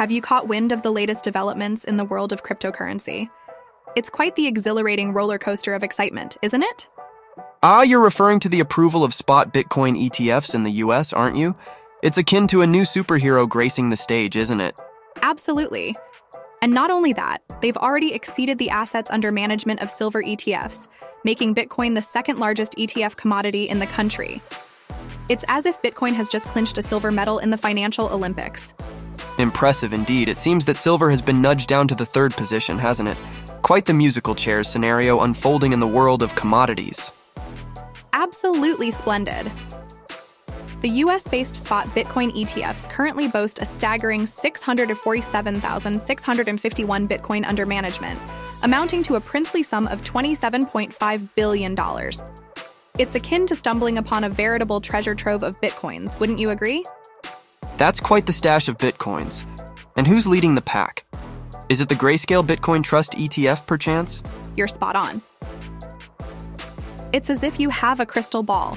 Have you caught wind of the latest developments in the world of cryptocurrency? It's quite the exhilarating roller coaster of excitement, isn't it? Ah, you're referring to the approval of spot Bitcoin ETFs in the US, aren't you? It's akin to a new superhero gracing the stage, isn't it? Absolutely. And not only that, they've already exceeded the assets under management of silver ETFs, making Bitcoin the second largest ETF commodity in the country. It's as if Bitcoin has just clinched a silver medal in the financial Olympics. Impressive indeed. It seems that silver has been nudged down to the third position, hasn't it? Quite the musical chairs scenario unfolding in the world of commodities. Absolutely splendid. The US based spot Bitcoin ETFs currently boast a staggering 647,651 Bitcoin under management, amounting to a princely sum of $27.5 billion. It's akin to stumbling upon a veritable treasure trove of Bitcoins, wouldn't you agree? That's quite the stash of Bitcoins. And who's leading the pack? Is it the Grayscale Bitcoin Trust ETF, perchance? You're spot on. It's as if you have a crystal ball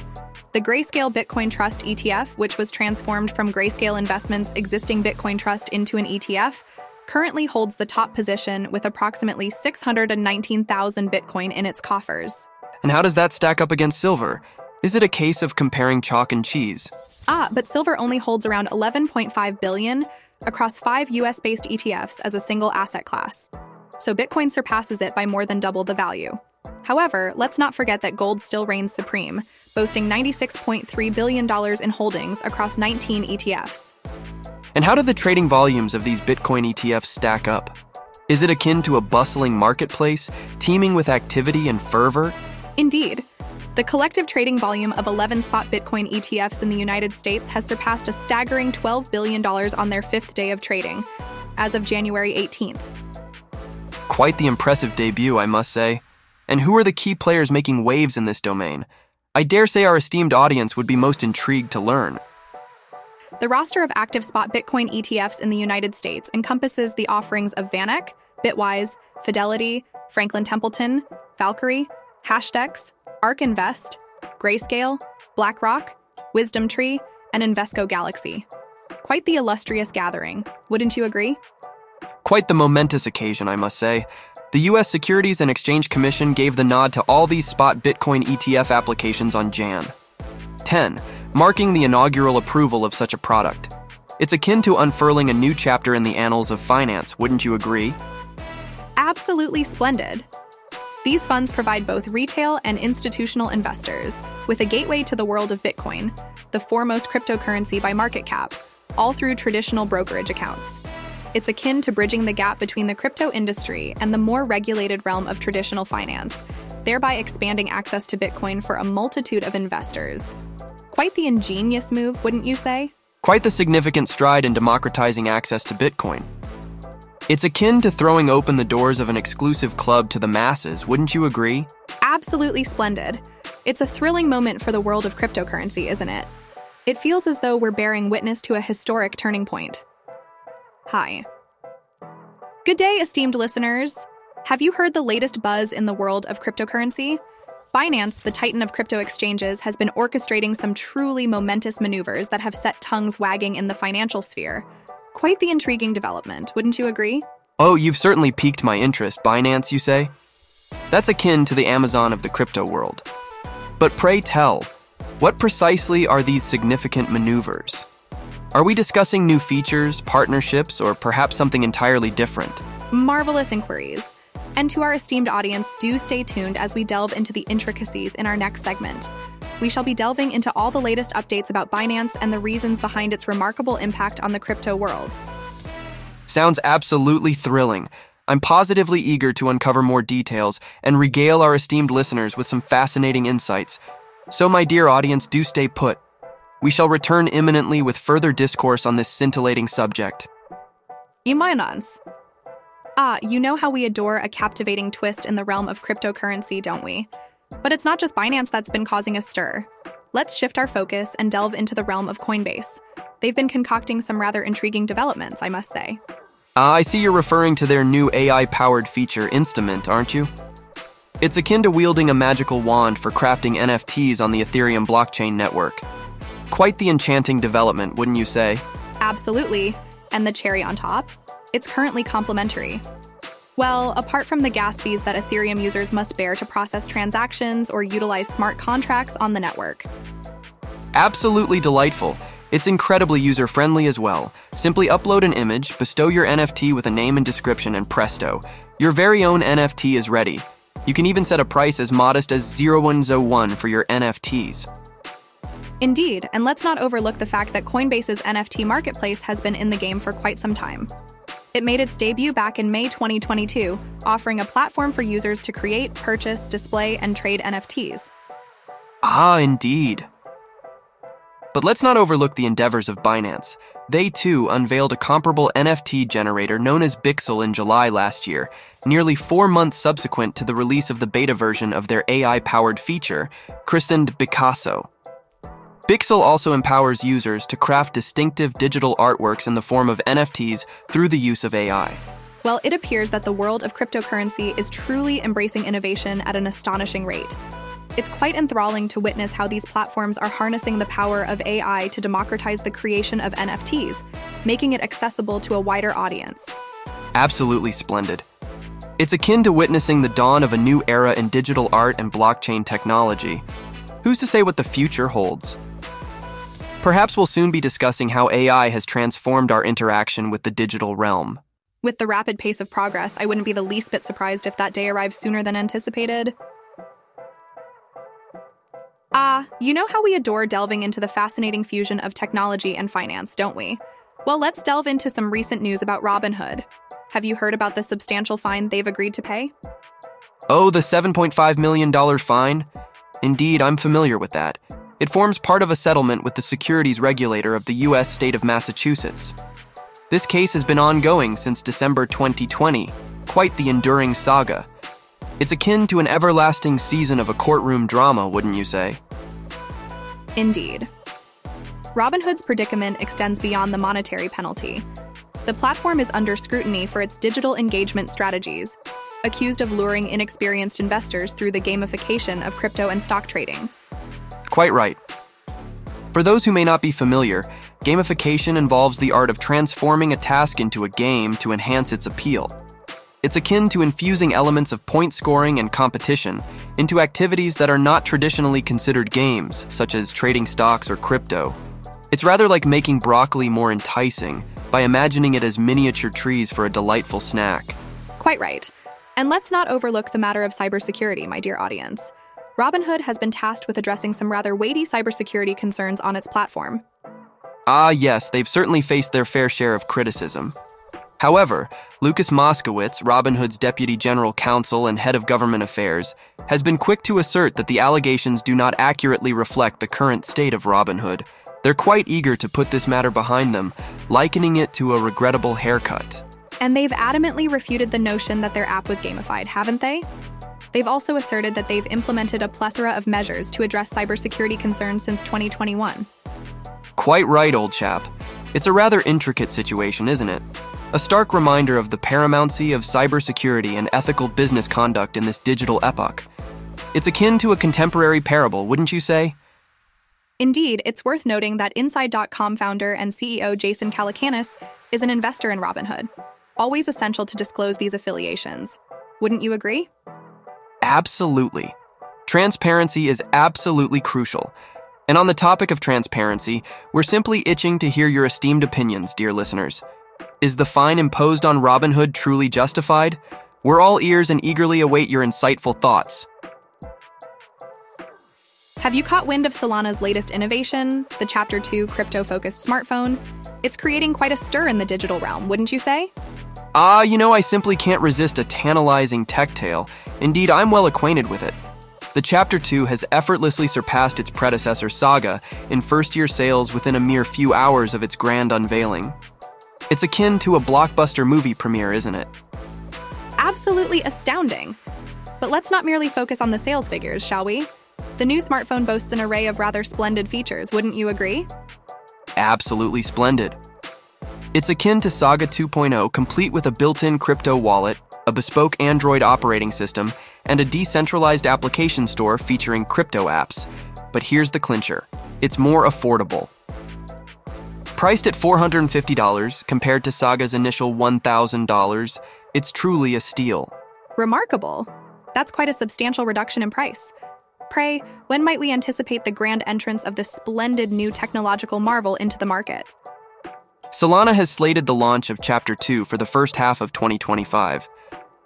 the Grayscale Bitcoin Trust ETF, which was transformed from Grayscale Investments' existing Bitcoin Trust into an ETF, currently holds the top position with approximately 619,000 Bitcoin in its coffers. And how does that stack up against silver? Is it a case of comparing chalk and cheese? Ah, but silver only holds around 11.5 billion across five US based ETFs as a single asset class. So Bitcoin surpasses it by more than double the value. However, let's not forget that gold still reigns supreme, boasting $96.3 billion in holdings across 19 ETFs. And how do the trading volumes of these Bitcoin ETFs stack up? Is it akin to a bustling marketplace, teeming with activity and fervor? Indeed. The collective trading volume of 11 spot Bitcoin ETFs in the United States has surpassed a staggering $12 billion on their fifth day of trading, as of January 18th. Quite the impressive debut, I must say. And who are the key players making waves in this domain? I dare say our esteemed audience would be most intrigued to learn. The roster of active spot Bitcoin ETFs in the United States encompasses the offerings of VanEck, Bitwise, Fidelity, Franklin Templeton, Valkyrie, Hashdex, ARK Invest, Grayscale, BlackRock, Wisdom Tree, and Invesco Galaxy. Quite the illustrious gathering, wouldn't you agree? Quite the momentous occasion, I must say. The U.S. Securities and Exchange Commission gave the nod to all these spot Bitcoin ETF applications on Jan 10, marking the inaugural approval of such a product. It's akin to unfurling a new chapter in the annals of finance, wouldn't you agree? Absolutely splendid. These funds provide both retail and institutional investors with a gateway to the world of Bitcoin, the foremost cryptocurrency by market cap, all through traditional brokerage accounts. It's akin to bridging the gap between the crypto industry and the more regulated realm of traditional finance, thereby expanding access to Bitcoin for a multitude of investors. Quite the ingenious move, wouldn't you say? Quite the significant stride in democratizing access to Bitcoin. It's akin to throwing open the doors of an exclusive club to the masses, wouldn't you agree? Absolutely splendid. It's a thrilling moment for the world of cryptocurrency, isn't it? It feels as though we're bearing witness to a historic turning point. Hi. Good day, esteemed listeners. Have you heard the latest buzz in the world of cryptocurrency? Binance, the titan of crypto exchanges, has been orchestrating some truly momentous maneuvers that have set tongues wagging in the financial sphere. Quite the intriguing development, wouldn't you agree? Oh, you've certainly piqued my interest, Binance, you say? That's akin to the Amazon of the crypto world. But pray tell, what precisely are these significant maneuvers? Are we discussing new features, partnerships, or perhaps something entirely different? Marvelous inquiries. And to our esteemed audience, do stay tuned as we delve into the intricacies in our next segment. We shall be delving into all the latest updates about Binance and the reasons behind its remarkable impact on the crypto world. Sounds absolutely thrilling. I'm positively eager to uncover more details and regale our esteemed listeners with some fascinating insights. So, my dear audience, do stay put. We shall return imminently with further discourse on this scintillating subject. Imanans. Ah, you know how we adore a captivating twist in the realm of cryptocurrency, don't we? But it's not just Binance that's been causing a stir. Let's shift our focus and delve into the realm of Coinbase. They've been concocting some rather intriguing developments, I must say. Uh, I see you're referring to their new AI powered feature, Instamint, aren't you? It's akin to wielding a magical wand for crafting NFTs on the Ethereum blockchain network. Quite the enchanting development, wouldn't you say? Absolutely. And the cherry on top? It's currently complimentary. Well, apart from the gas fees that Ethereum users must bear to process transactions or utilize smart contracts on the network. Absolutely delightful. It's incredibly user friendly as well. Simply upload an image, bestow your NFT with a name and description, and presto, your very own NFT is ready. You can even set a price as modest as 0101 for your NFTs. Indeed, and let's not overlook the fact that Coinbase's NFT marketplace has been in the game for quite some time. It made its debut back in May 2022, offering a platform for users to create, purchase, display, and trade NFTs. Ah, indeed. But let's not overlook the endeavors of Binance. They too unveiled a comparable NFT generator known as Bixel in July last year, nearly four months subsequent to the release of the beta version of their AI powered feature, christened Bicasso. Bixel also empowers users to craft distinctive digital artworks in the form of NFTs through the use of AI. Well, it appears that the world of cryptocurrency is truly embracing innovation at an astonishing rate. It's quite enthralling to witness how these platforms are harnessing the power of AI to democratize the creation of NFTs, making it accessible to a wider audience. Absolutely splendid. It's akin to witnessing the dawn of a new era in digital art and blockchain technology. Who's to say what the future holds? Perhaps we'll soon be discussing how AI has transformed our interaction with the digital realm. With the rapid pace of progress, I wouldn't be the least bit surprised if that day arrives sooner than anticipated. Ah, you know how we adore delving into the fascinating fusion of technology and finance, don't we? Well, let's delve into some recent news about Robinhood. Have you heard about the substantial fine they've agreed to pay? Oh, the $7.5 million fine? Indeed, I'm familiar with that. It forms part of a settlement with the securities regulator of the U.S. state of Massachusetts. This case has been ongoing since December 2020, quite the enduring saga. It's akin to an everlasting season of a courtroom drama, wouldn't you say? Indeed. Robinhood's predicament extends beyond the monetary penalty. The platform is under scrutiny for its digital engagement strategies, accused of luring inexperienced investors through the gamification of crypto and stock trading. Quite right. For those who may not be familiar, gamification involves the art of transforming a task into a game to enhance its appeal. It's akin to infusing elements of point scoring and competition into activities that are not traditionally considered games, such as trading stocks or crypto. It's rather like making broccoli more enticing by imagining it as miniature trees for a delightful snack. Quite right. And let's not overlook the matter of cybersecurity, my dear audience. Robinhood has been tasked with addressing some rather weighty cybersecurity concerns on its platform. Ah, yes, they've certainly faced their fair share of criticism. However, Lucas Moskowitz, Robinhood's deputy general counsel and head of government affairs, has been quick to assert that the allegations do not accurately reflect the current state of Robinhood. They're quite eager to put this matter behind them, likening it to a regrettable haircut. And they've adamantly refuted the notion that their app was gamified, haven't they? They've also asserted that they've implemented a plethora of measures to address cybersecurity concerns since 2021. Quite right, old chap. It's a rather intricate situation, isn't it? A stark reminder of the paramountcy of cybersecurity and ethical business conduct in this digital epoch. It's akin to a contemporary parable, wouldn't you say? Indeed, it's worth noting that Inside.com founder and CEO Jason Calacanis is an investor in Robinhood. Always essential to disclose these affiliations. Wouldn't you agree? Absolutely. Transparency is absolutely crucial. And on the topic of transparency, we're simply itching to hear your esteemed opinions, dear listeners. Is the fine imposed on Robinhood truly justified? We're all ears and eagerly await your insightful thoughts. Have you caught wind of Solana's latest innovation, the Chapter 2 crypto focused smartphone? It's creating quite a stir in the digital realm, wouldn't you say? Ah, uh, you know, I simply can't resist a tantalizing tech tale. Indeed, I'm well acquainted with it. The Chapter 2 has effortlessly surpassed its predecessor Saga in first year sales within a mere few hours of its grand unveiling. It's akin to a blockbuster movie premiere, isn't it? Absolutely astounding. But let's not merely focus on the sales figures, shall we? The new smartphone boasts an array of rather splendid features, wouldn't you agree? Absolutely splendid. It's akin to Saga 2.0, complete with a built in crypto wallet, a bespoke Android operating system, and a decentralized application store featuring crypto apps. But here's the clincher it's more affordable. Priced at $450 compared to Saga's initial $1,000, it's truly a steal. Remarkable. That's quite a substantial reduction in price. Pray, when might we anticipate the grand entrance of this splendid new technological marvel into the market? Solana has slated the launch of Chapter 2 for the first half of 2025.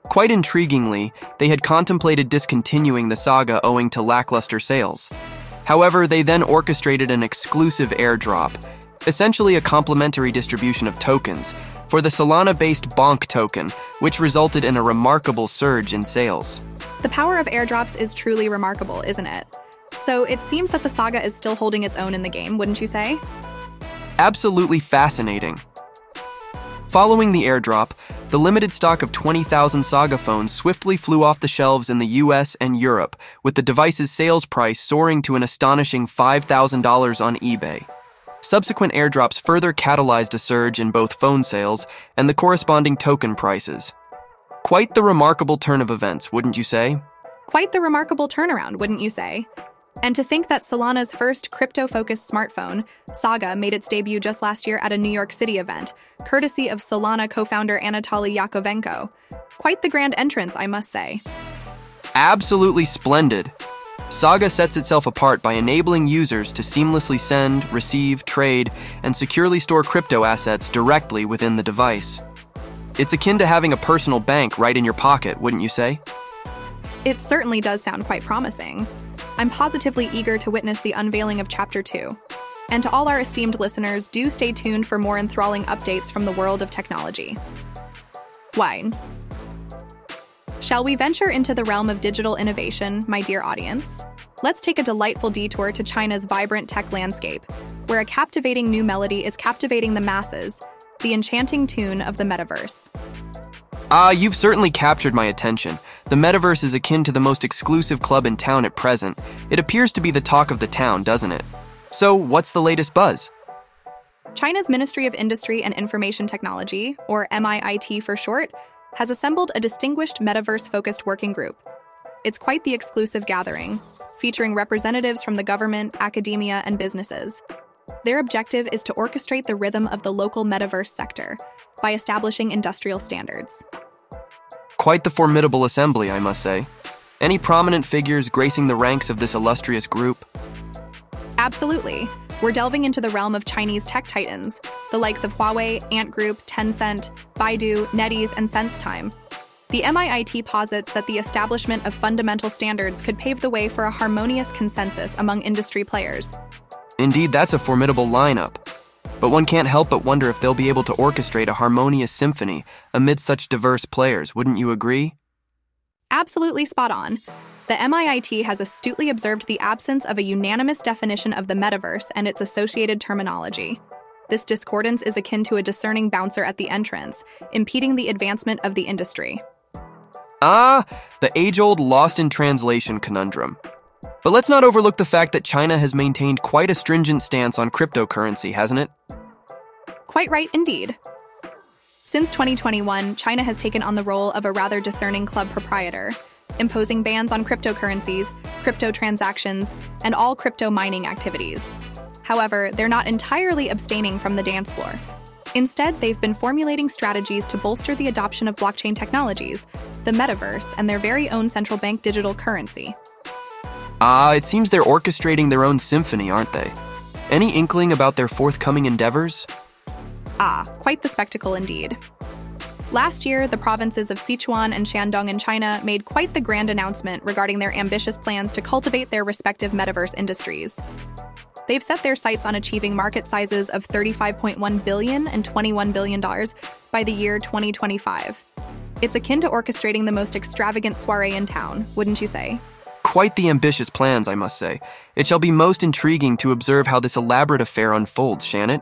Quite intriguingly, they had contemplated discontinuing the saga owing to lackluster sales. However, they then orchestrated an exclusive airdrop, essentially a complimentary distribution of tokens, for the Solana based Bonk token, which resulted in a remarkable surge in sales. The power of airdrops is truly remarkable, isn't it? So it seems that the saga is still holding its own in the game, wouldn't you say? Absolutely fascinating. Following the airdrop, the limited stock of 20,000 Saga phones swiftly flew off the shelves in the US and Europe, with the device's sales price soaring to an astonishing $5,000 on eBay. Subsequent airdrops further catalyzed a surge in both phone sales and the corresponding token prices. Quite the remarkable turn of events, wouldn't you say? Quite the remarkable turnaround, wouldn't you say? And to think that Solana's first crypto focused smartphone, Saga, made its debut just last year at a New York City event, courtesy of Solana co founder Anatoly Yakovenko. Quite the grand entrance, I must say. Absolutely splendid. Saga sets itself apart by enabling users to seamlessly send, receive, trade, and securely store crypto assets directly within the device. It's akin to having a personal bank right in your pocket, wouldn't you say? It certainly does sound quite promising. I'm positively eager to witness the unveiling of Chapter 2. And to all our esteemed listeners, do stay tuned for more enthralling updates from the world of technology. Wine. Shall we venture into the realm of digital innovation, my dear audience? Let's take a delightful detour to China's vibrant tech landscape, where a captivating new melody is captivating the masses the enchanting tune of the metaverse. Ah, uh, you've certainly captured my attention. The metaverse is akin to the most exclusive club in town at present. It appears to be the talk of the town, doesn't it? So, what's the latest buzz? China's Ministry of Industry and Information Technology, or MIIT for short, has assembled a distinguished metaverse focused working group. It's quite the exclusive gathering, featuring representatives from the government, academia, and businesses. Their objective is to orchestrate the rhythm of the local metaverse sector by establishing industrial standards. Quite the formidable assembly, I must say. Any prominent figures gracing the ranks of this illustrious group? Absolutely. We're delving into the realm of Chinese tech titans, the likes of Huawei, Ant Group, Tencent, Baidu, NetEase, and SenseTime. The MIIT posits that the establishment of fundamental standards could pave the way for a harmonious consensus among industry players. Indeed, that's a formidable lineup. But one can't help but wonder if they'll be able to orchestrate a harmonious symphony amid such diverse players, wouldn't you agree? Absolutely spot on. The MIIT has astutely observed the absence of a unanimous definition of the metaverse and its associated terminology. This discordance is akin to a discerning bouncer at the entrance, impeding the advancement of the industry. Ah, the age old lost in translation conundrum. But let's not overlook the fact that China has maintained quite a stringent stance on cryptocurrency, hasn't it? Quite right, indeed. Since 2021, China has taken on the role of a rather discerning club proprietor, imposing bans on cryptocurrencies, crypto transactions, and all crypto mining activities. However, they're not entirely abstaining from the dance floor. Instead, they've been formulating strategies to bolster the adoption of blockchain technologies, the metaverse, and their very own central bank digital currency. Ah, uh, it seems they're orchestrating their own symphony, aren't they? Any inkling about their forthcoming endeavors? Ah, quite the spectacle indeed. Last year, the provinces of Sichuan and Shandong in China made quite the grand announcement regarding their ambitious plans to cultivate their respective metaverse industries. They've set their sights on achieving market sizes of 35.1 billion and 21 billion dollars by the year 2025. It's akin to orchestrating the most extravagant soiree in town, wouldn't you say? Quite the ambitious plans, I must say. It shall be most intriguing to observe how this elaborate affair unfolds, shan't it?